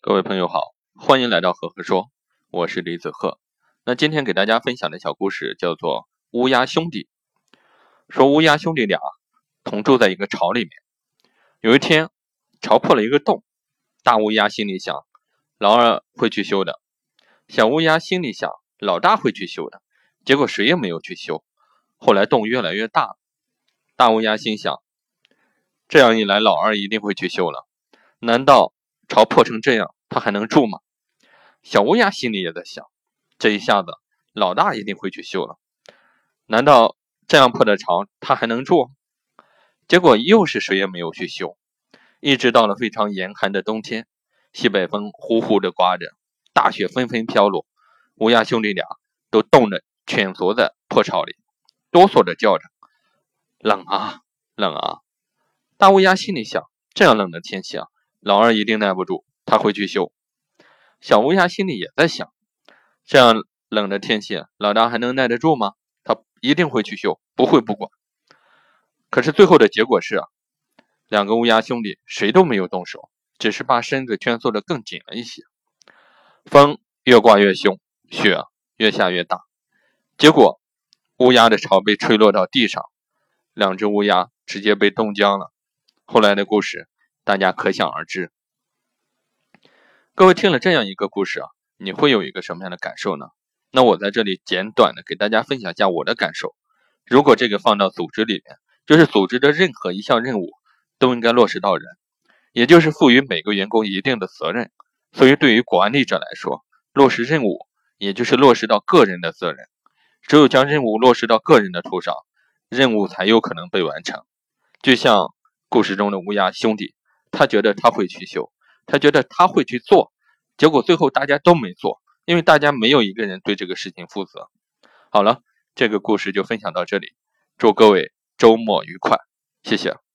各位朋友好，欢迎来到和和说，我是李子鹤。那今天给大家分享的小故事叫做《乌鸦兄弟》。说乌鸦兄弟俩同住在一个巢里面，有一天巢破了一个洞，大乌鸦心里想，老二会去修的；小乌鸦心里想，老大会去修的。结果谁也没有去修。后来洞越来越大，大乌鸦心想，这样一来，老二一定会去修了。难道巢破成这样，他还能住吗？小乌鸦心里也在想，这一下子老大一定会去修了。难道这样破的巢，他还能住？结果又是谁也没有去修，一直到了非常严寒的冬天，西北风呼呼的刮着，大雪纷纷飘落，乌鸦兄弟俩都冻得蜷缩在破巢里，哆嗦着叫着：“冷啊，冷啊！”大乌鸦心里想：这样冷的天气啊！老二一定耐不住，他会去修。小乌鸦心里也在想：这样冷的天气，老大还能耐得住吗？他一定会去修，不会不管。可是最后的结果是，两个乌鸦兄弟谁都没有动手，只是把身子蜷缩得更紧了一些。风越刮越凶，雪越下越大，结果乌鸦的巢被吹落到地上，两只乌鸦直接被冻僵了。后来的故事。大家可想而知。各位听了这样一个故事啊，你会有一个什么样的感受呢？那我在这里简短的给大家分享一下我的感受。如果这个放到组织里面，就是组织的任何一项任务都应该落实到人，也就是赋予每个员工一定的责任。所以对于管理者来说，落实任务也就是落实到个人的责任。只有将任务落实到个人的头上，任务才有可能被完成。就像故事中的乌鸦兄弟。他觉得他会去修，他觉得他会去做，结果最后大家都没做，因为大家没有一个人对这个事情负责。好了，这个故事就分享到这里，祝各位周末愉快，谢谢。